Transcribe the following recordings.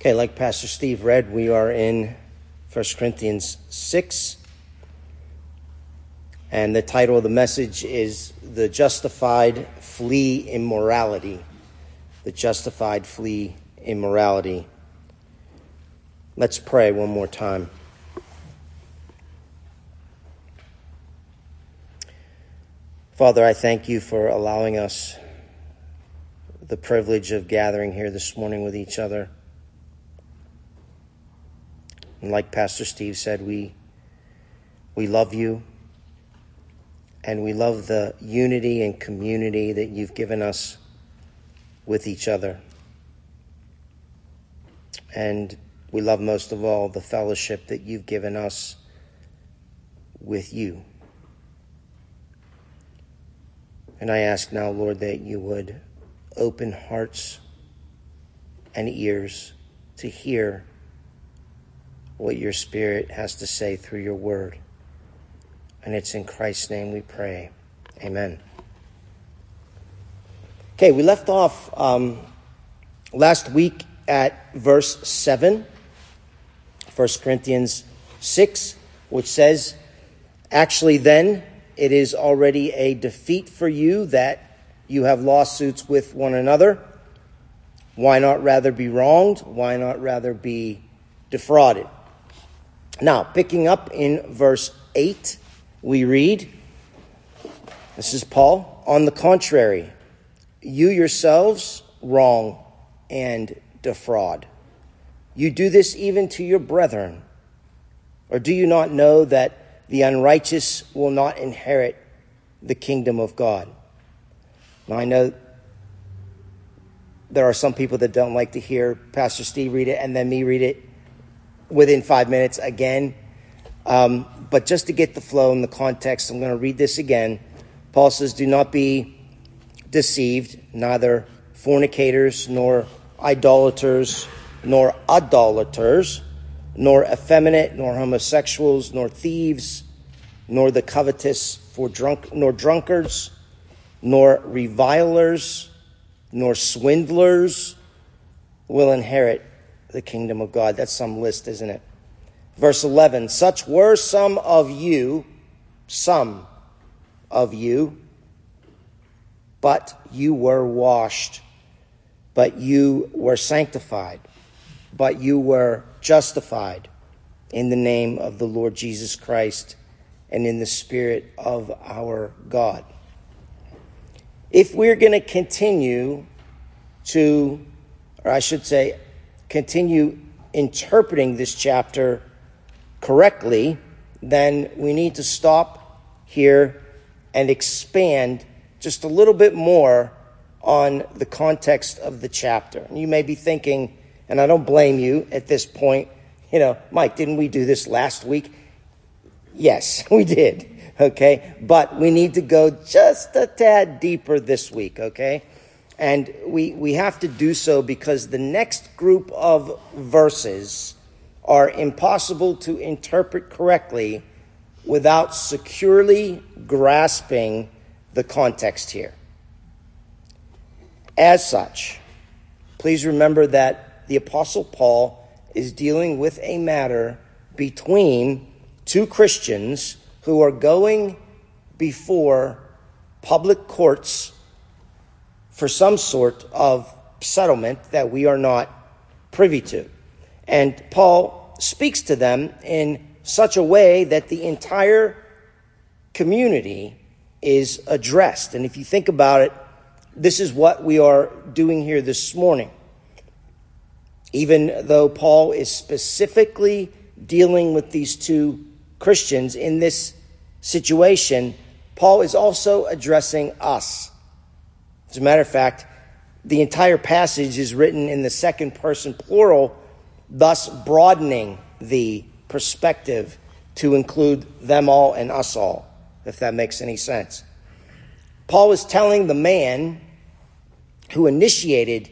Okay, like Pastor Steve read, we are in 1 Corinthians 6. And the title of the message is The Justified Flee Immorality. The Justified Flee Immorality. Let's pray one more time. Father, I thank you for allowing us the privilege of gathering here this morning with each other. And like Pastor Steve said, we, we love you and we love the unity and community that you've given us with each other. And we love most of all the fellowship that you've given us with you. And I ask now, Lord, that you would open hearts and ears to hear what your Spirit has to say through your word. And it's in Christ's name we pray. Amen. Okay, we left off um, last week at verse 7, 1 Corinthians 6, which says, Actually, then, it is already a defeat for you that you have lawsuits with one another. Why not rather be wronged? Why not rather be defrauded? Now, picking up in verse 8, we read, this is Paul, on the contrary, you yourselves wrong and defraud. You do this even to your brethren. Or do you not know that the unrighteous will not inherit the kingdom of God? Now, I know there are some people that don't like to hear Pastor Steve read it and then me read it within five minutes again. Um, but just to get the flow and the context, I'm going to read this again. Paul says, Do not be deceived, neither fornicators, nor idolaters, nor idolaters, nor effeminate, nor homosexuals, nor thieves, nor the covetous, for drunk, nor drunkards, nor revilers, nor swindlers will inherit the kingdom of God. That's some list, isn't it? Verse 11 Such were some of you, some of you, but you were washed, but you were sanctified, but you were justified in the name of the Lord Jesus Christ and in the Spirit of our God. If we're going to continue to, or I should say, continue interpreting this chapter correctly, then we need to stop here and expand just a little bit more on the context of the chapter. And you may be thinking, and I don't blame you at this point, you know, Mike, didn't we do this last week? Yes, we did. Okay. But we need to go just a tad deeper this week. Okay. And we, we have to do so because the next group of verses are impossible to interpret correctly without securely grasping the context here. As such, please remember that the Apostle Paul is dealing with a matter between two Christians who are going before public courts for some sort of settlement that we are not privy to. And Paul speaks to them in such a way that the entire community is addressed. And if you think about it, this is what we are doing here this morning. Even though Paul is specifically dealing with these two Christians in this situation, Paul is also addressing us. As a matter of fact, the entire passage is written in the second person plural, thus broadening the perspective to include them all and us all, if that makes any sense. Paul is telling the man who initiated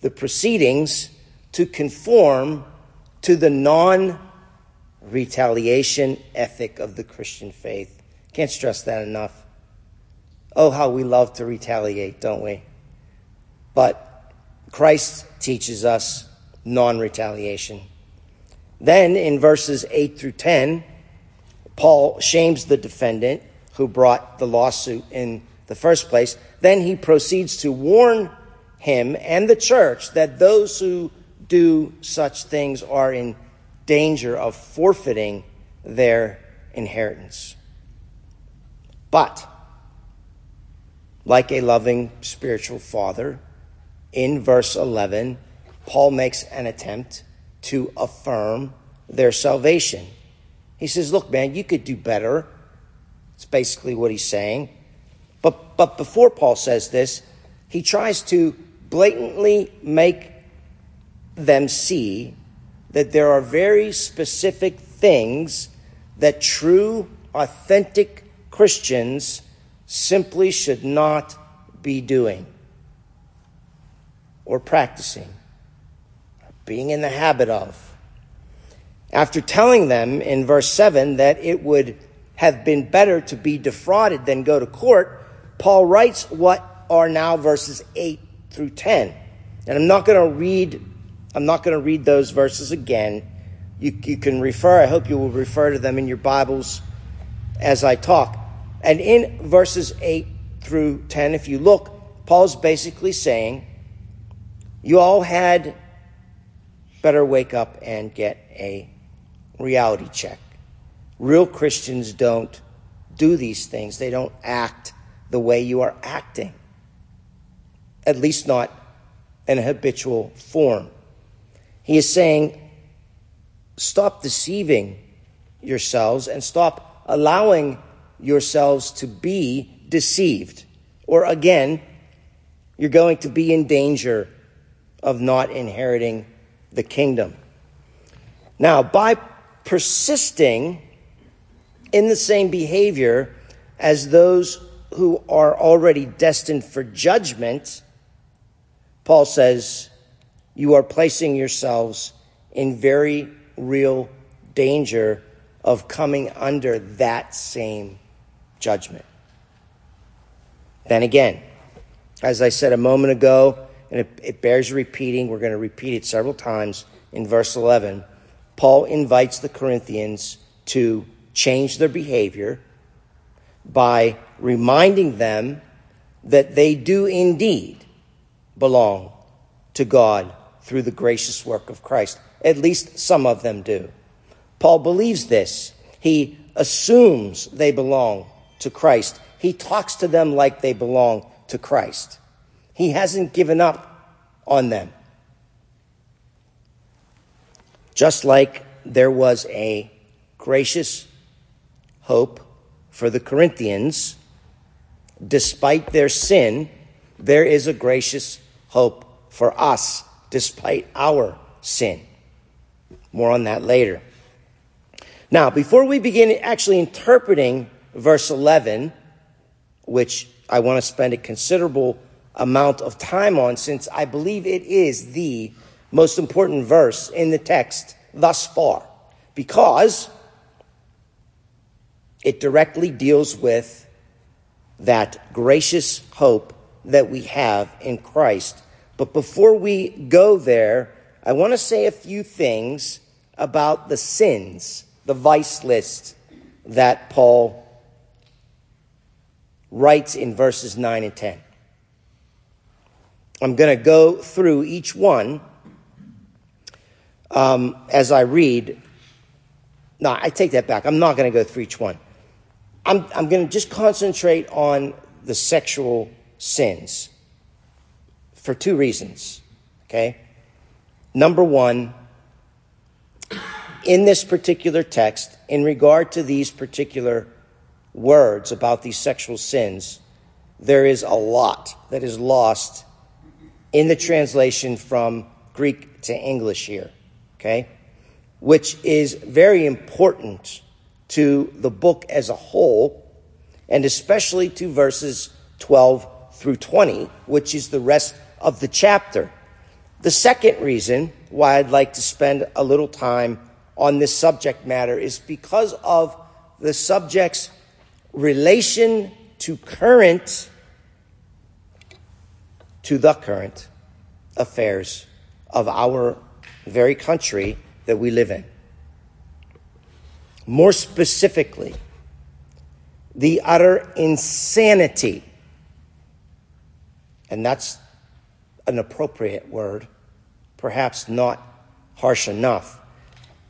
the proceedings to conform to the non retaliation ethic of the Christian faith. Can't stress that enough. Oh, how we love to retaliate, don't we? But Christ teaches us non retaliation. Then in verses 8 through 10, Paul shames the defendant who brought the lawsuit in the first place. Then he proceeds to warn him and the church that those who do such things are in danger of forfeiting their inheritance. But, like a loving spiritual father, in verse 11, Paul makes an attempt to affirm their salvation. He says, Look, man, you could do better. It's basically what he's saying. But, but before Paul says this, he tries to blatantly make them see that there are very specific things that true, authentic Christians simply should not be doing or practicing, or being in the habit of. After telling them in verse 7 that it would have been better to be defrauded than go to court, Paul writes what are now verses 8 through 10. And I'm not going to read I'm not going to read those verses again. You, you can refer, I hope you will refer to them in your Bibles as I talk. And in verses 8 through 10, if you look, Paul's basically saying, You all had better wake up and get a reality check. Real Christians don't do these things, they don't act the way you are acting, at least not in a habitual form. He is saying, stop deceiving yourselves and stop allowing yourselves to be deceived. Or again, you're going to be in danger of not inheriting the kingdom. Now, by persisting in the same behavior as those who are already destined for judgment, Paul says, you are placing yourselves in very real danger of coming under that same judgment. Then again, as I said a moment ago, and it, it bears repeating, we're going to repeat it several times in verse 11. Paul invites the Corinthians to change their behavior by reminding them that they do indeed belong to God through the gracious work of Christ. At least some of them do. Paul believes this. He assumes they belong to Christ. He talks to them like they belong to Christ. He hasn't given up on them. Just like there was a gracious hope for the Corinthians, despite their sin, there is a gracious hope for us despite our sin. More on that later. Now, before we begin actually interpreting verse 11, which I want to spend a considerable amount of time on since I believe it is the most important verse in the text thus far, because it directly deals with that gracious hope that we have in Christ. But before we go there, I want to say a few things about the sins, the vice list that Paul writes in verses 9 and 10. I'm going to go through each one um, as I read. No, I take that back. I'm not going to go through each one. I'm, I'm going to just concentrate on the sexual sins for two reasons. Okay? Number one, in this particular text, in regard to these particular words about these sexual sins, there is a lot that is lost in the translation from Greek to English here, okay? Which is very important to the book as a whole, and especially to verses 12 through 20, which is the rest of the chapter. The second reason why I'd like to spend a little time on this subject matter is because of the subject's relation to current, to the current affairs of our very country that we live in. More specifically, the utter insanity, and that's an appropriate word, perhaps not harsh enough,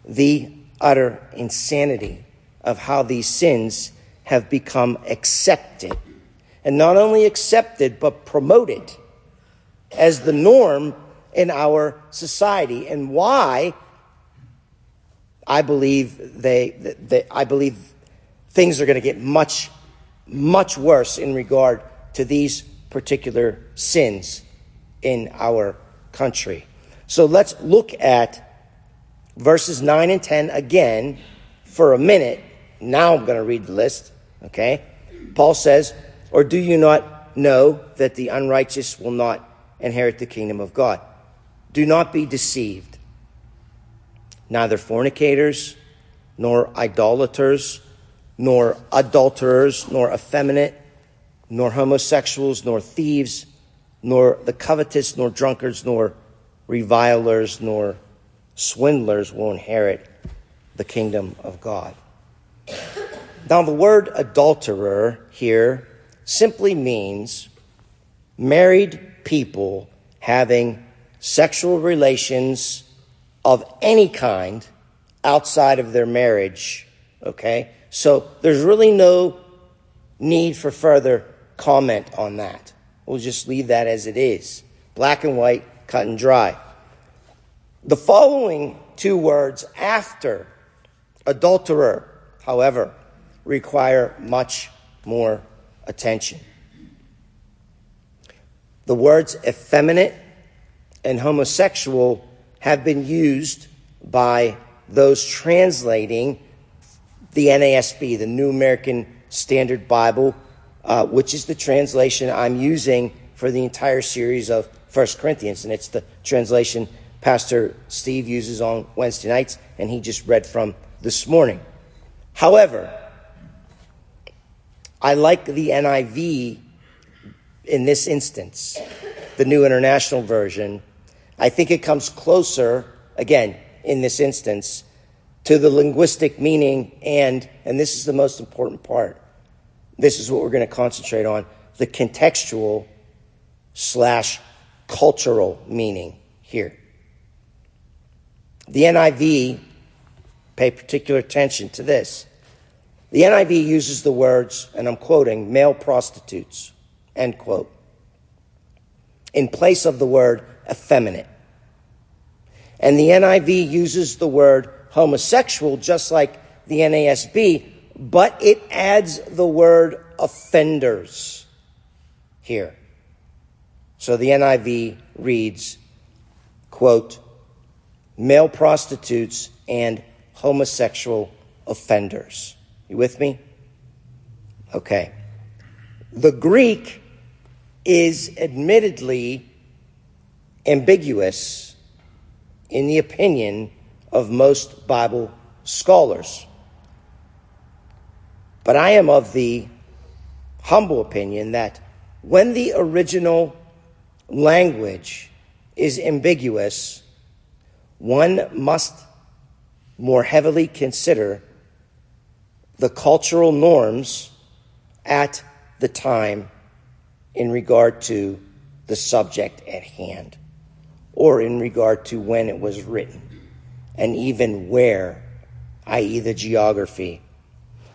the utter insanity of how these sins have become accepted. And not only accepted, but promoted as the norm in our society. And why I believe they, they I believe things are going to get much, much worse in regard to these particular sins in our country. So let's look at verses 9 and 10 again for a minute. Now I'm going to read the list, okay? Paul says, Or do you not know that the unrighteous will not inherit the kingdom of God? Do not be deceived. Neither fornicators, nor idolaters, nor adulterers, nor effeminate, nor homosexuals, nor thieves, nor the covetous, nor drunkards, nor revilers, nor swindlers will inherit the kingdom of God. Now, the word adulterer here simply means married people having sexual relations of any kind outside of their marriage. Okay? So there's really no need for further comment on that. We'll just leave that as it is. Black and white, cut and dry. The following two words after adulterer, however, require much more attention. The words effeminate and homosexual have been used by those translating the NASB, the New American Standard Bible, uh, which is the translation I'm using for the entire series of First Corinthians. And it's the translation Pastor Steve uses on Wednesday nights, and he just read from this morning. However, I like the NIV in this instance, the New International Version. I think it comes closer, again, in this instance, to the linguistic meaning and, and this is the most important part, this is what we're going to concentrate on, the contextual slash cultural meaning here. The NIV, pay particular attention to this. The NIV uses the words, and I'm quoting, male prostitutes, end quote, in place of the word effeminate. And the NIV uses the word homosexual just like the NASB, but it adds the word offenders here. So the NIV reads, quote, male prostitutes and homosexual offenders. You with me? Okay. The Greek is admittedly ambiguous in the opinion of most Bible scholars. But I am of the humble opinion that when the original language is ambiguous, one must more heavily consider the cultural norms at the time in regard to the subject at hand or in regard to when it was written and even where, i.e., the geography.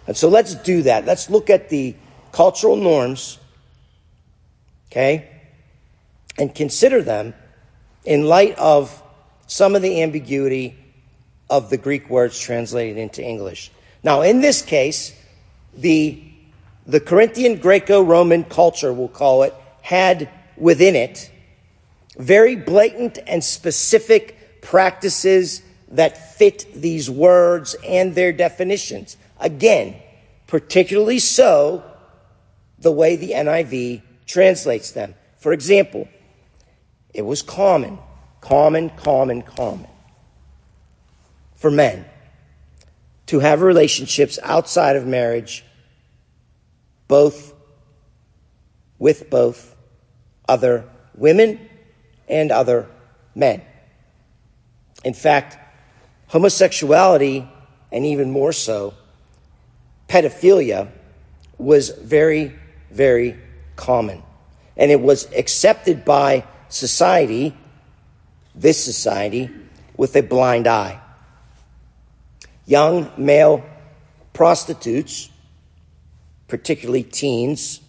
And so let's do that. Let's look at the cultural norms, okay, and consider them in light of some of the ambiguity of the Greek words translated into English. Now, in this case, the, the Corinthian Greco Roman culture, we'll call it, had within it very blatant and specific practices that fit these words and their definitions. Again, particularly so the way the NIV translates them. For example, it was common, common, common, common for men to have relationships outside of marriage, both with both other women and other men. In fact, homosexuality, and even more so, pedophilia, was very, very common. And it was accepted by society, this society, with a blind eye. Young male prostitutes, particularly teens,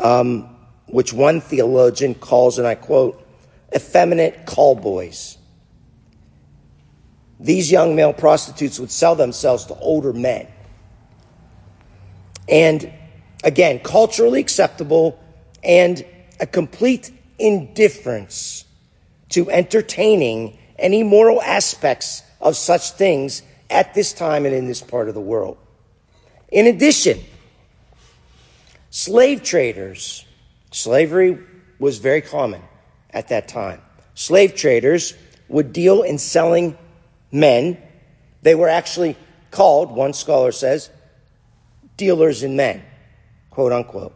um, which one theologian calls, and I quote, effeminate call boys. These young male prostitutes would sell themselves to older men. And again, culturally acceptable and a complete indifference to entertaining any moral aspects of such things at this time and in this part of the world. In addition, slave traders, slavery was very common at that time. Slave traders would deal in selling men. They were actually called, one scholar says, dealers in men, quote unquote.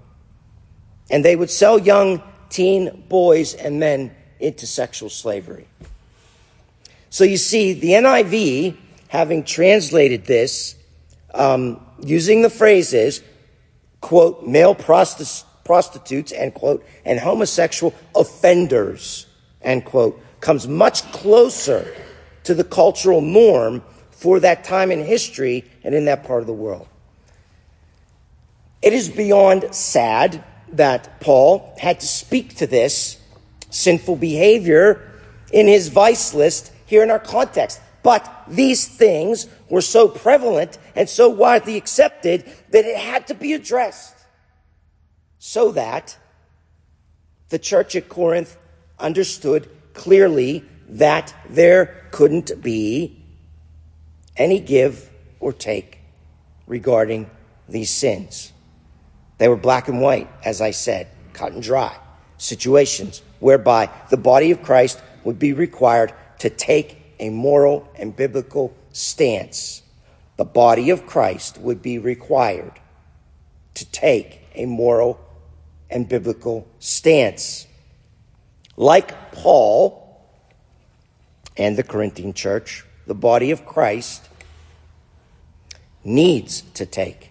And they would sell young teen boys and men into sexual slavery. So you see, the NIV, having translated this, um, using the phrases, quote, male prostitutes, end quote, and homosexual offenders, end quote, comes much closer to the cultural norm for that time in history and in that part of the world. It is beyond sad that Paul had to speak to this sinful behavior in his vice list here in our context. But these things were so prevalent and so widely accepted that it had to be addressed so that the church at Corinth understood clearly that there couldn't be any give or take regarding these sins. They were black and white, as I said, cut and dry situations whereby the body of Christ would be required to take a moral and biblical stance. The body of Christ would be required to take a moral and biblical stance. Like Paul and the Corinthian church, the body of Christ needs to take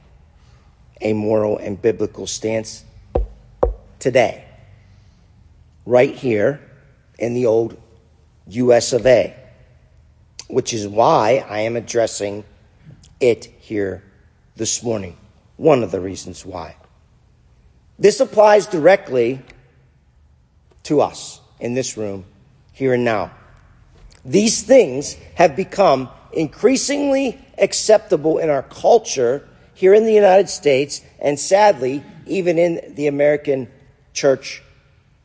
a moral and biblical stance today, right here in the old US of A, which is why I am addressing it here this morning. One of the reasons why. This applies directly to us in this room, here and now. These things have become increasingly acceptable in our culture here in the United States and sadly, even in the American church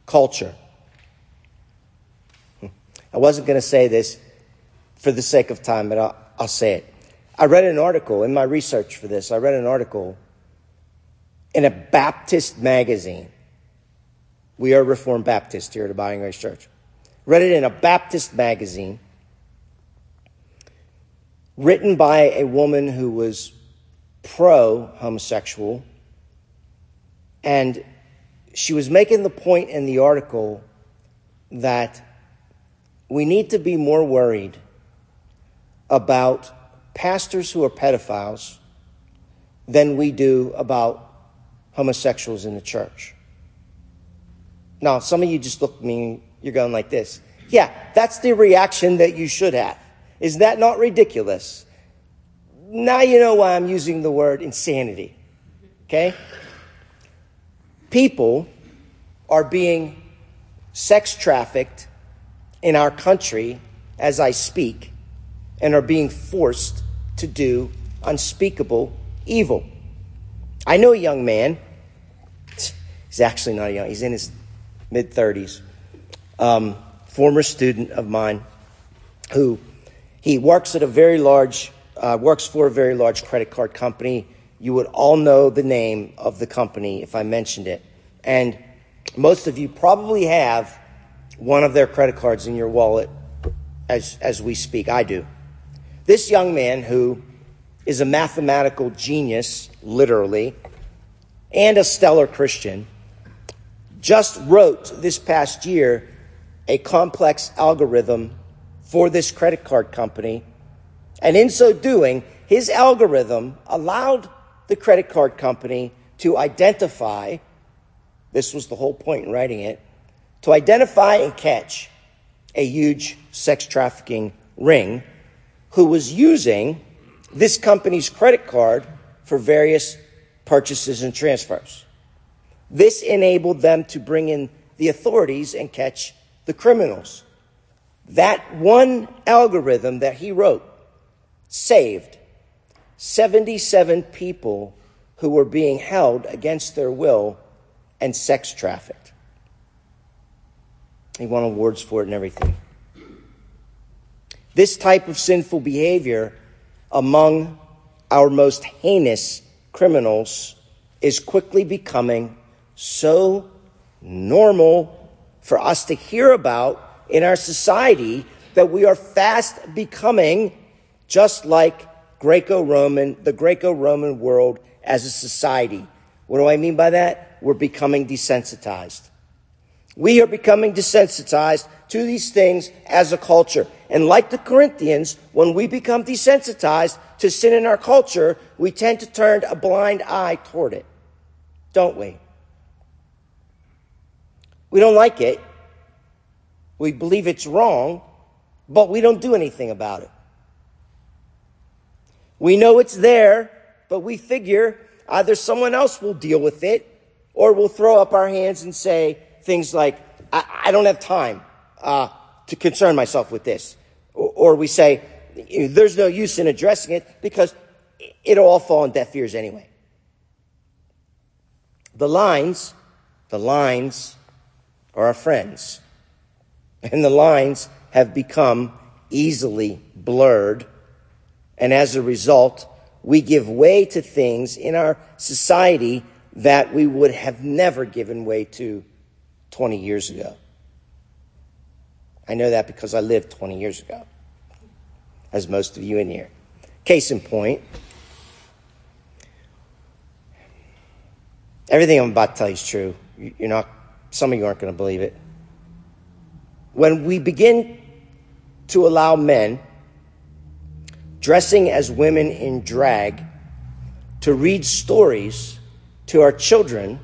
culture. Hmm. I wasn't going to say this for the sake of time, but I'll, I'll say it. I read an article in my research for this. I read an article in a Baptist magazine. We are Reformed Baptist here at Abiding Grace Church. Read it in a Baptist magazine written by a woman who was pro homosexual. And she was making the point in the article that we need to be more worried about pastors who are pedophiles than we do about homosexuals in the church. Now, some of you just look at me, you're going like this. Yeah, that's the reaction that you should have. Is that not ridiculous? Now you know why I'm using the word insanity. Okay? People are being sex trafficked in our country as I speak and are being forced to do unspeakable evil. I know a young man He's actually not young, he's in his mid 30s. Um, former student of mine who he works at a very large, uh, works for a very large credit card company. You would all know the name of the company if I mentioned it. And most of you probably have one of their credit cards in your wallet as, as we speak. I do. This young man who is a mathematical genius, literally, and a stellar Christian, just wrote this past year a complex algorithm for this credit card company. And in so doing, his algorithm allowed the credit card company to identify this was the whole point in writing it to identify and catch a huge sex trafficking ring who was using this company's credit card for various purchases and transfers. This enabled them to bring in the authorities and catch the criminals. That one algorithm that he wrote saved 77 people who were being held against their will and sex trafficked. He won awards for it and everything. This type of sinful behavior among our most heinous criminals is quickly becoming so normal for us to hear about in our society that we are fast becoming just like Greco-Roman, the Greco-Roman world as a society. What do I mean by that? We're becoming desensitized. We are becoming desensitized to these things as a culture. And like the Corinthians, when we become desensitized to sin in our culture, we tend to turn a blind eye toward it. Don't we? We don't like it. We believe it's wrong, but we don't do anything about it. We know it's there, but we figure either someone else will deal with it or we'll throw up our hands and say things like, I, I don't have time uh, to concern myself with this. Or, we say, there's no use in addressing it because it'll all fall on deaf ears anyway. The lines, the lines are our friends. And the lines have become easily blurred. And as a result, we give way to things in our society that we would have never given way to 20 years ago. I know that because I lived 20 years ago, as most of you in here. Case in point, everything I'm about to tell you is true. You're not, some of you aren't going to believe it. When we begin to allow men dressing as women in drag to read stories to our children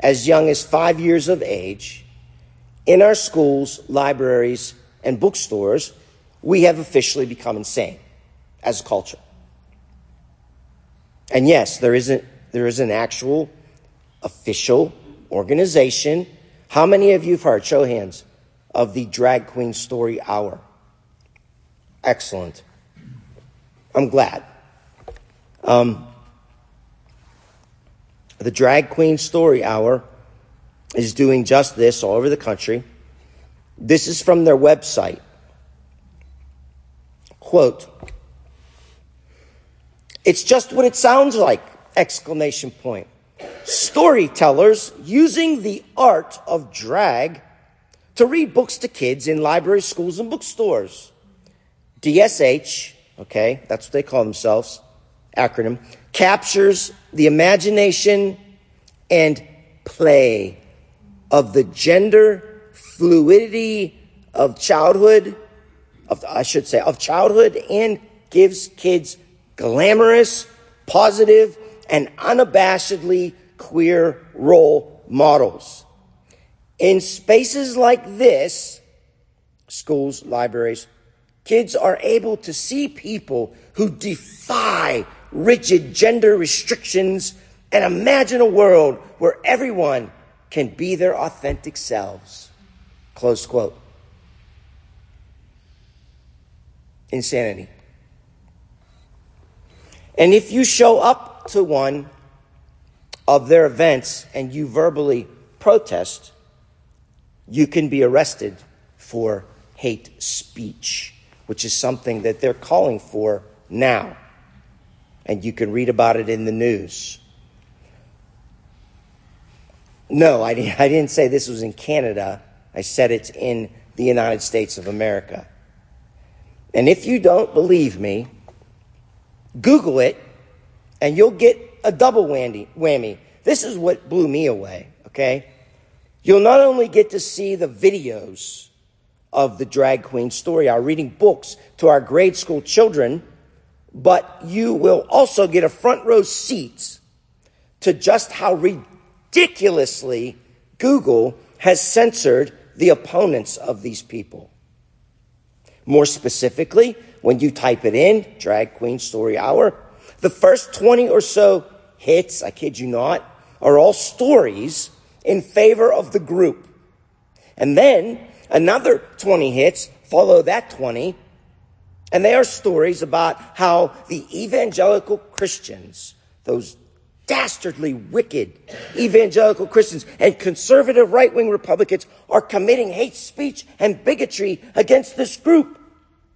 as young as five years of age in our schools, libraries, and bookstores, we have officially become insane as a culture. And yes, there isn't there is an actual official organization. How many of you have heard, show hands, of the Drag Queen Story Hour? Excellent. I'm glad. Um, the Drag Queen Story Hour is doing just this all over the country. This is from their website. Quote, it's just what it sounds like! Exclamation point. Storytellers using the art of drag to read books to kids in libraries, schools, and bookstores. DSH okay, that's what they call themselves, acronym, captures the imagination and play of the gender fluidity of childhood, of, I should say, of childhood and gives kids glamorous, positive, and unabashedly queer role models. In spaces like this, schools, libraries, Kids are able to see people who defy rigid gender restrictions and imagine a world where everyone can be their authentic selves. Close quote. Insanity. And if you show up to one of their events and you verbally protest, you can be arrested for hate speech which is something that they're calling for now. And you can read about it in the news. No, I, didn't say this was in Canada. I said it's in the United States of America. And if you don't believe me, Google it and you'll get a double whammy. This is what blew me away, okay? You'll not only get to see the videos of the drag queen story hour reading books to our grade school children, but you will also get a front row seat to just how ridiculously Google has censored the opponents of these people. More specifically, when you type it in, drag queen story hour, the first 20 or so hits, I kid you not, are all stories in favor of the group. And then another 20 hits follow that 20. And they are stories about how the evangelical Christians, those dastardly wicked evangelical Christians and conservative right wing Republicans are committing hate speech and bigotry against this group.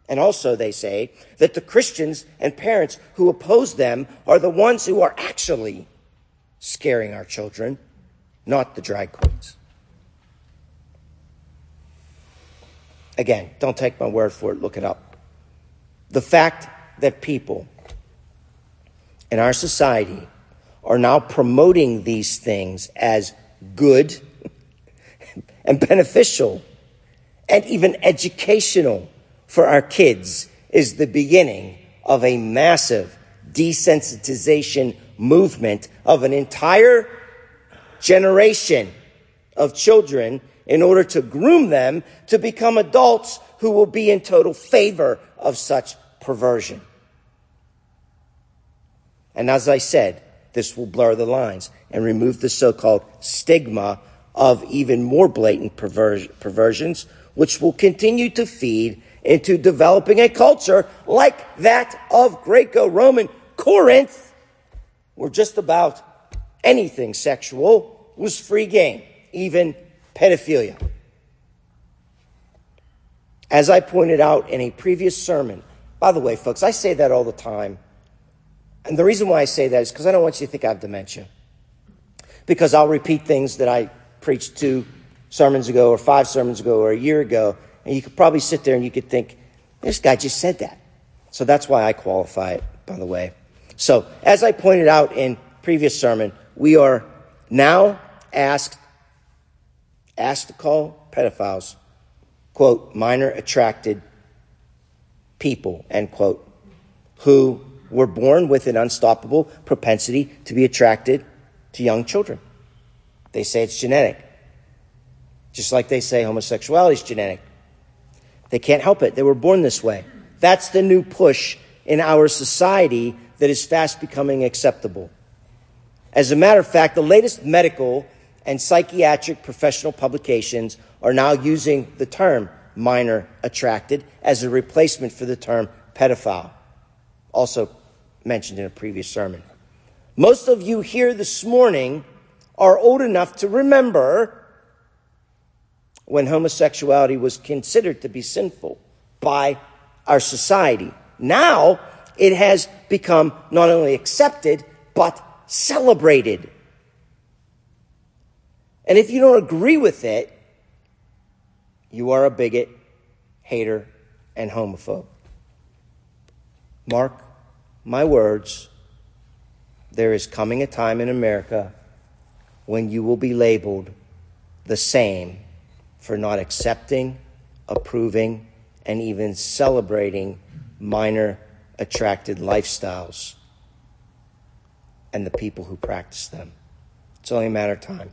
And also, they say that the Christians and parents who oppose them are the ones who are actually scaring our children, not the drag queens. Again, don't take my word for it, look it up. The fact that people in our society are now promoting these things as good and beneficial and even educational for our kids is the beginning of a massive desensitization movement of an entire generation of children in order to groom them to become adults who will be in total favor of such perversion. And as I said, this will blur the lines and remove the so-called stigma of even more blatant perversions, which will continue to feed into developing a culture like that of Greco-Roman Corinth, where just about anything sexual was free game, even pedophilia. As I pointed out in a previous sermon, by the way, folks, I say that all the time. And the reason why I say that is because I don't want you to think I have dementia. Because I'll repeat things that I preached two sermons ago, or five sermons ago, or a year ago, and you could probably sit there and you could think, this guy just said that. So that's why I qualify it, by the way. So, as I pointed out in previous sermon, we are now asked asked to call pedophiles, quote, minor attracted people, end quote, who were born with an unstoppable propensity to be attracted to young children. They say it's genetic. Just like they say homosexuality is genetic. They can't help it. They were born this way. That's the new push in our society that is fast becoming acceptable. As a matter of fact, the latest medical and psychiatric professional publications are now using the term minor attracted as a replacement for the term pedophile, also mentioned in a previous sermon. Most of you here this morning are old enough to remember when homosexuality was considered to be sinful by our society. Now it has become not only accepted, but celebrated. And if you don't agree with it, you are a bigot, hater, and homophobe. Mark my words, there is coming a time in America when you will be labeled the same for not accepting, approving, and even celebrating minor attracted lifestyles and the people who practice them. It's only a matter of time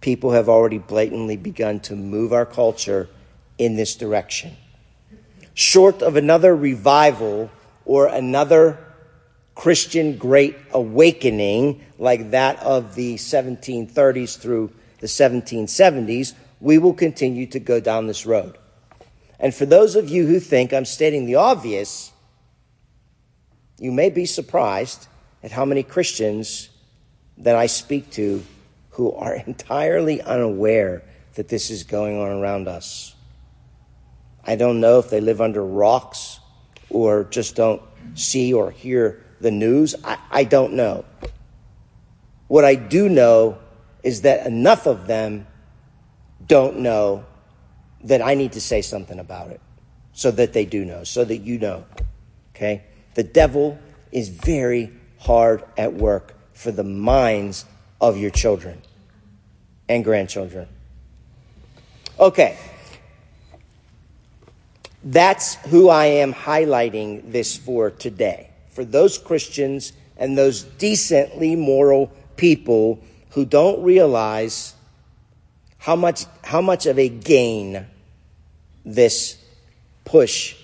people have already blatantly begun to move our culture in this direction. Short of another revival or another Christian great awakening like that of the 1730s through the 1770s, we will continue to go down this road. And for those of you who think I'm stating the obvious, you may be surprised at how many Christians that I speak to who are entirely unaware that this is going on around us. I don't know if they live under rocks or just don't see or hear the news. I, I don't know. What I do know is that enough of them don't know that I need to say something about it so that they do know, so that you know. Okay? The devil is very hard at work for the minds of your children and grandchildren. Okay. That's who I am highlighting this for today. For those Christians and those decently moral people who don't realize how much, how much of a gain this push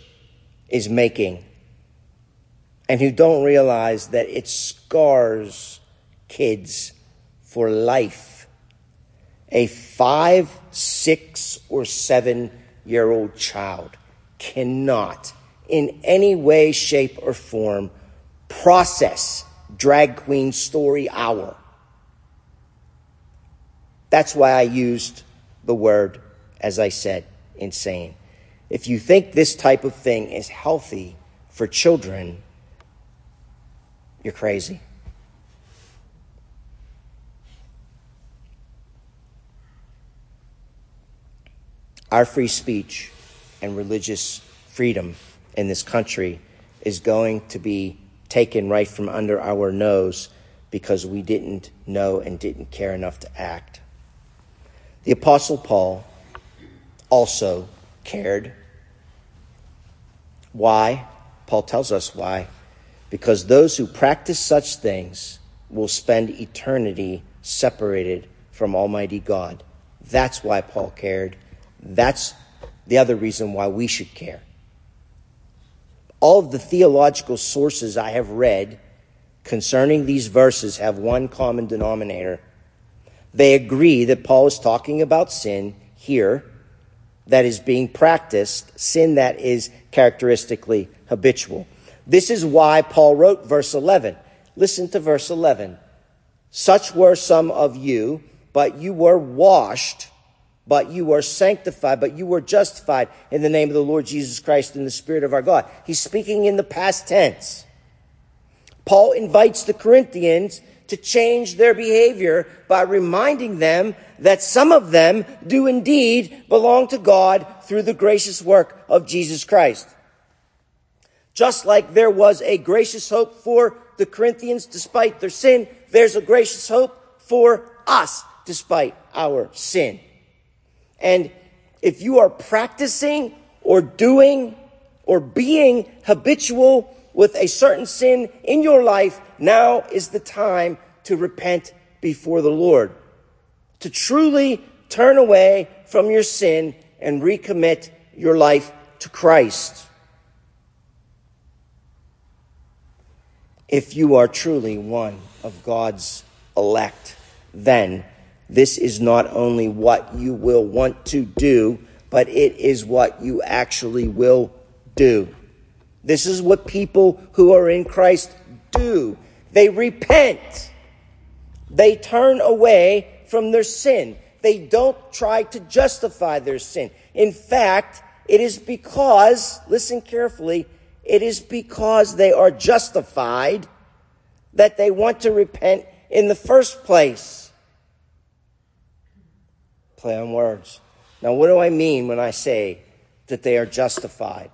is making and who don't realize that it scars kids for life. A five, six, or seven year old child cannot, in any way, shape, or form, process drag queen story hour. That's why I used the word, as I said, insane. If you think this type of thing is healthy for children, you're crazy. Our free speech and religious freedom in this country is going to be taken right from under our nose because we didn't know and didn't care enough to act. The Apostle Paul also cared. Why? Paul tells us why. Because those who practice such things will spend eternity separated from Almighty God. That's why Paul cared. That's the other reason why we should care. All of the theological sources I have read concerning these verses have one common denominator. They agree that Paul is talking about sin here that is being practiced, sin that is characteristically habitual. This is why Paul wrote verse 11. Listen to verse 11. Such were some of you, but you were washed but you are sanctified, but you were justified in the name of the Lord Jesus Christ in the Spirit of our God. He's speaking in the past tense. Paul invites the Corinthians to change their behavior by reminding them that some of them do indeed belong to God through the gracious work of Jesus Christ. Just like there was a gracious hope for the Corinthians despite their sin, there's a gracious hope for us despite our sin. And if you are practicing or doing or being habitual with a certain sin in your life, now is the time to repent before the Lord. To truly turn away from your sin and recommit your life to Christ. If you are truly one of God's elect, then this is not only what you will want to do, but it is what you actually will do. This is what people who are in Christ do. They repent. They turn away from their sin. They don't try to justify their sin. In fact, it is because, listen carefully, it is because they are justified that they want to repent in the first place play on words. Now, what do I mean when I say that they are justified?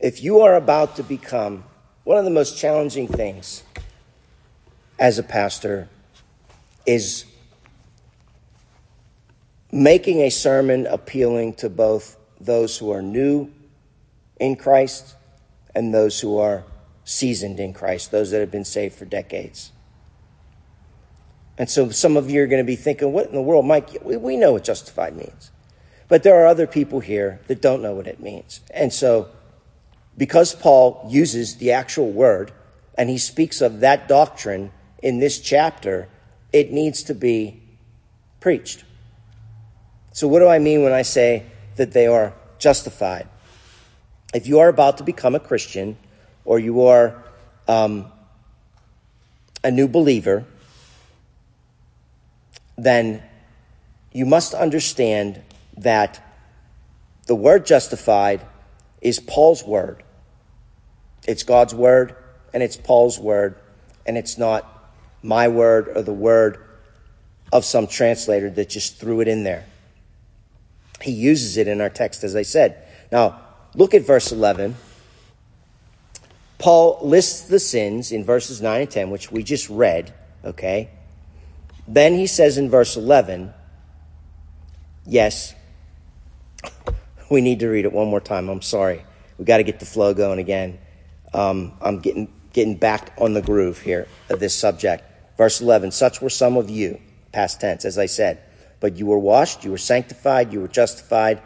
If you are about to become one of the most challenging things as a pastor is making a sermon appealing to both those who are new in Christ and those who are seasoned in Christ, those that have been saved for decades. And so some of you are going to be thinking, what in the world, Mike? We, know what justified means. But there are other people here that don't know what it means. And so, because Paul uses the actual word and he speaks of that doctrine in this chapter, it needs to be preached. So, what do I mean when I say that they are justified? If you are about to become a Christian or you are um, a new believer, then you must understand that the word justified is Paul's word. It's God's word and it's Paul's word, and it's not my word or the word of some translator that just threw it in there. He uses it in our text, as I said. Now, look at verse 11. Paul lists the sins in verses 9 and 10, which we just read, okay? Then he says in verse 11, yes, we need to read it one more time. I'm sorry. We got to get the flow going again. Um, I'm getting getting back on the groove here of this subject. Verse 11. Such were some of you, past tense, as I said, but you were washed, you were sanctified, you were justified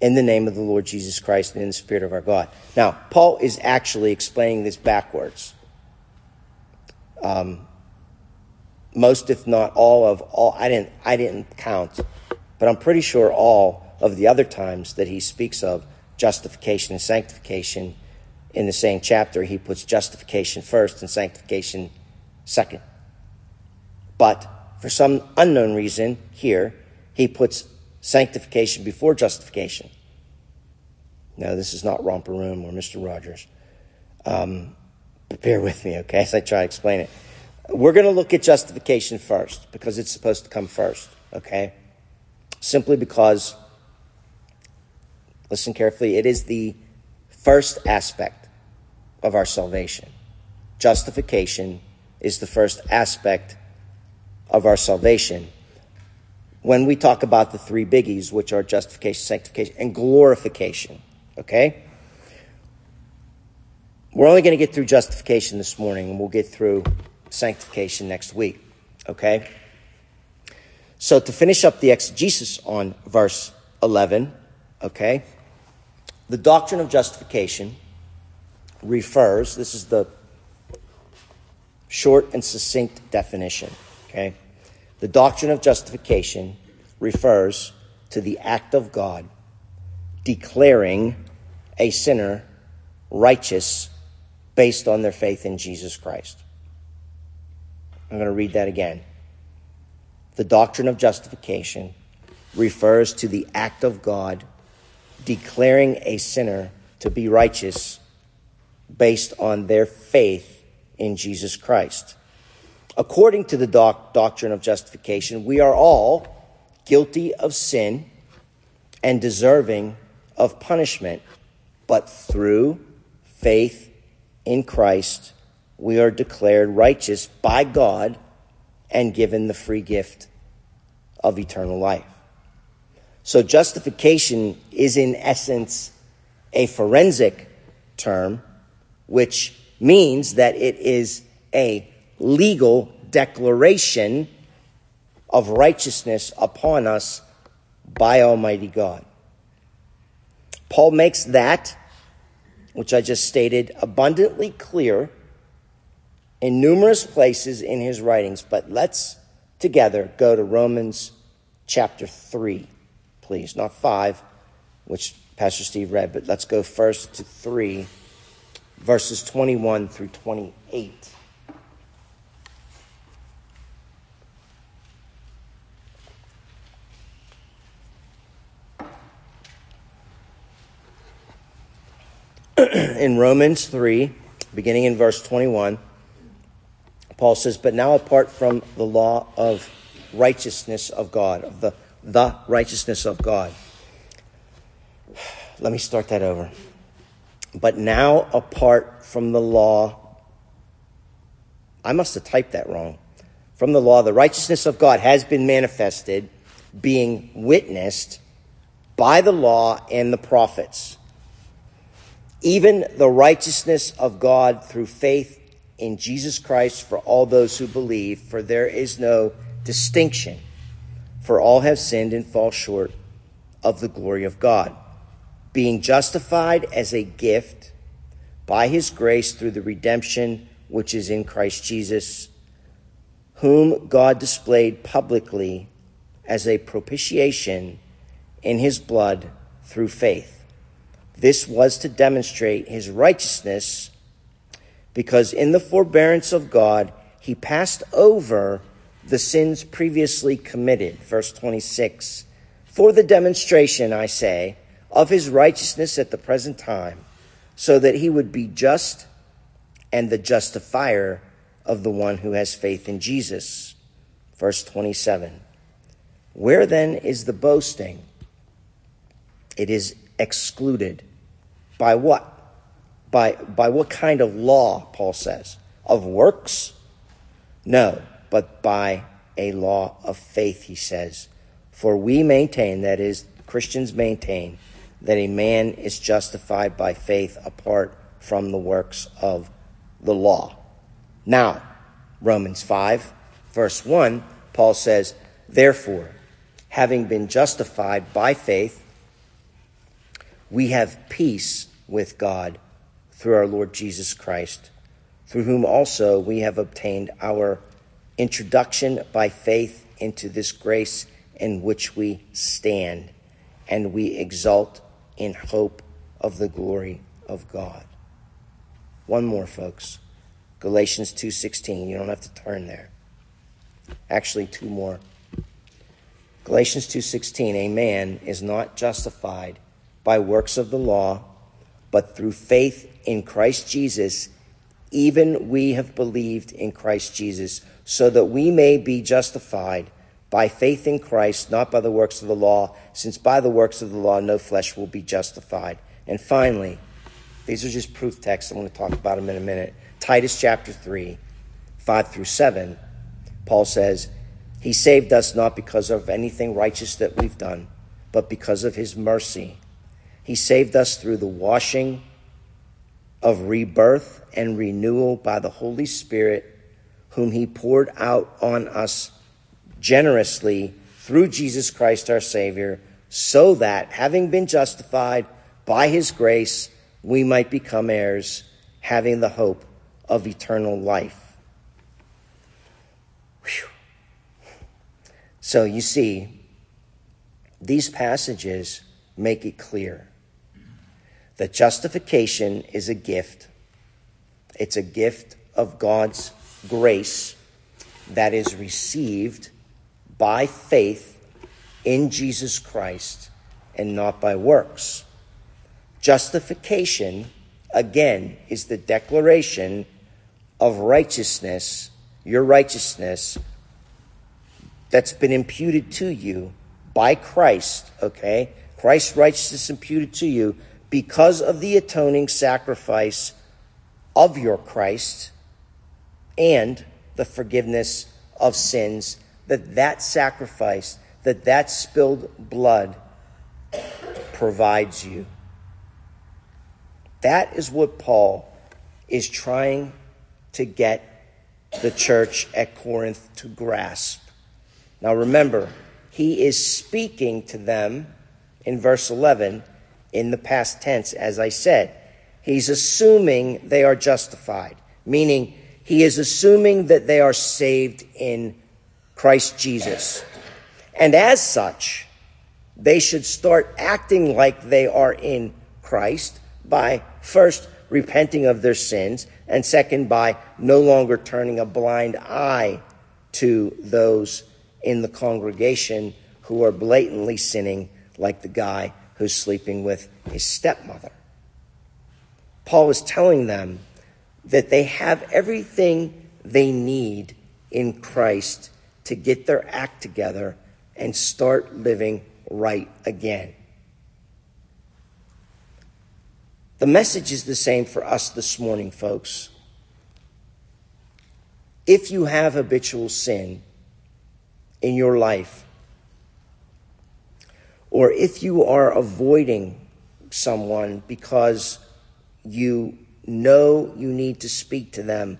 in the name of the Lord Jesus Christ and in the Spirit of our God. Now, Paul is actually explaining this backwards. Um, most, if not all, of all I didn't I didn't count, but I'm pretty sure all of the other times that he speaks of justification and sanctification in the same chapter, he puts justification first and sanctification second. But for some unknown reason, here, he puts sanctification before justification. Now, this is not Romper Room or Mr. Rogers. Um, but bear with me, okay, as I try to explain it. We're going to look at justification first because it's supposed to come first, okay? Simply because, listen carefully, it is the first aspect of our salvation. Justification is the first aspect of our salvation. When we talk about the three biggies, which are justification, sanctification, and glorification, okay? We're only going to get through justification this morning, and we'll get through sanctification next week, okay? So, to finish up the exegesis on verse 11, okay, the doctrine of justification refers, this is the short and succinct definition, okay? The doctrine of justification refers to the act of God declaring a sinner righteous based on their faith in Jesus Christ. I'm going to read that again. The doctrine of justification refers to the act of God declaring a sinner to be righteous based on their faith in Jesus Christ. According to the doc- doctrine of justification, we are all guilty of sin and deserving of punishment, but through faith in Christ, we are declared righteous by God and given the free gift of eternal life. So, justification is in essence a forensic term, which means that it is a legal declaration of righteousness upon us by Almighty God. Paul makes that, which I just stated, abundantly clear in numerous places in his writings, but let's together go to Romans chapter 3, please. Not 5, which Pastor Steve read, but let's go first to 3, verses 21 through 28. in Romans 3, beginning in verse 21, Paul says, But now apart from the law of righteousness of God, of the, the righteousness of God. Let me start that over. But now apart from the law, I must have typed that wrong. From the law, the righteousness of God has been manifested, being witnessed by the law and the prophets even the righteousness of God through faith in Jesus Christ for all those who believe, for there is no distinction, for all have sinned and fall short of the glory of God, being justified as a gift by his grace through the redemption which is in Christ Jesus, whom God displayed publicly as a propitiation in his blood through faith. This was to demonstrate his righteousness because in the forbearance of God, he passed over the sins previously committed. Verse 26. For the demonstration, I say, of his righteousness at the present time, so that he would be just and the justifier of the one who has faith in Jesus. Verse 27. Where then is the boasting? It is excluded. By what? By, by what kind of law, Paul says? Of works? No, but by a law of faith, he says. For we maintain, that is, Christians maintain, that a man is justified by faith apart from the works of the law. Now, Romans 5, verse 1, Paul says, Therefore, having been justified by faith, we have peace with God through our Lord Jesus Christ, through whom also we have obtained our introduction by faith into this grace in which we stand, and we exult in hope of the glory of God. One more, folks. Galatians 2:16. You don't have to turn there. Actually, two more. Galatians 2:16. A man is not justified by works of the law, but through faith in Christ Jesus, even we have believed in Christ Jesus, so that we may be justified by faith in Christ, not by the works of the law, since by the works of the law no flesh will be justified. And finally, these are just proof texts. I want to talk about them in a minute. Titus chapter 3, 5 through 7, Paul says, He saved us not because of anything righteous that we've done, but because of His mercy. He saved us through the washing of rebirth and renewal by the Holy Spirit, whom He poured out on us generously through Jesus Christ our Savior, so that, having been justified by His grace, we might become heirs, having the hope of eternal life. Whew. So you see, these passages make it clear that justification is a gift. It's a gift of God's grace that is received by faith in Jesus Christ and not by works. Justification, again, is the declaration of righteousness, your righteousness, that's been imputed to you by Christ, okay? Christ's righteousness imputed to you because of the atoning sacrifice of your Christ and the forgiveness of sins that that sacrifice, that that spilled blood provides you. That is what Paul is trying to get the church at Corinth to grasp. Now remember, he is speaking to them in verse 11 in the past tense, as I said. He's assuming they are justified, meaning he is assuming that they are saved in Christ Jesus. And as such, they should start acting like they are in Christ by first repenting of their sins, and second, by no longer turning a blind eye to those in the congregation who are blatantly sinning, like the guy who's sleeping with his stepmother. Paul is telling them that they have everything they need in Christ to get their act together and start living right again. The message is the same for us this morning, folks. If you have habitual sin in your life, or if you are avoiding someone because you know you need to speak to them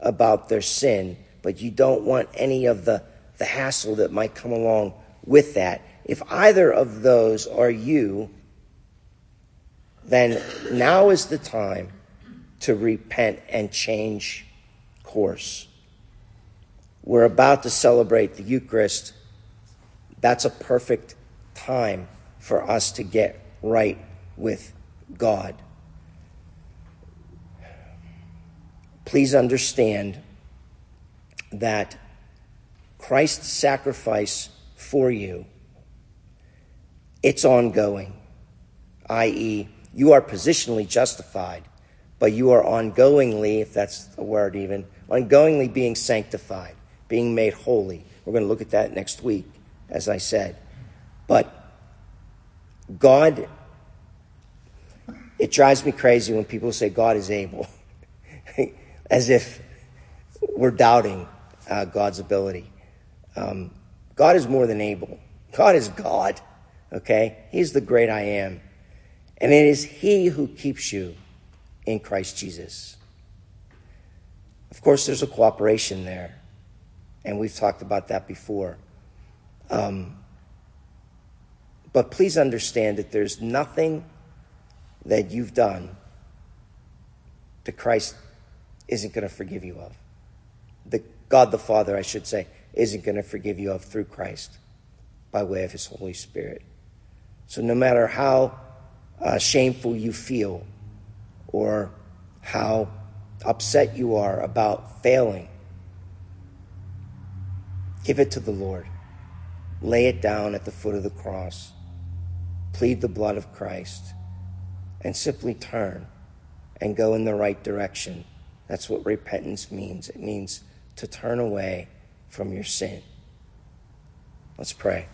about their sin, but you don't want any of the, the hassle that might come along with that. If either of those are you, then now is the time to repent and change course. We're about to celebrate the Eucharist. That's a perfect time for us to get right with God. Please understand that Christ's sacrifice for you it's ongoing, i.e., you are positionally justified, but you are ongoingly, if that's a word even, ongoingly being sanctified, being made holy. We're going to look at that next week, as I said. But God, it drives me crazy when people say God is able, as if we're doubting uh, God's ability. Um, God is more than able. God is God, okay? He's the great I am. And it is He who keeps you in Christ Jesus. Of course, there's a cooperation there, and we've talked about that before. Um, but please understand that there's nothing that you've done that Christ isn't going to forgive you of. The God the Father, I should say, isn't going to forgive you of through Christ by way of His Holy Spirit. So no matter how uh, shameful you feel or how upset you are about failing, give it to the Lord. Lay it down at the foot of the cross. Plead the blood of Christ and simply turn and go in the right direction. That's what repentance means. It means to turn away from your sin. Let's pray.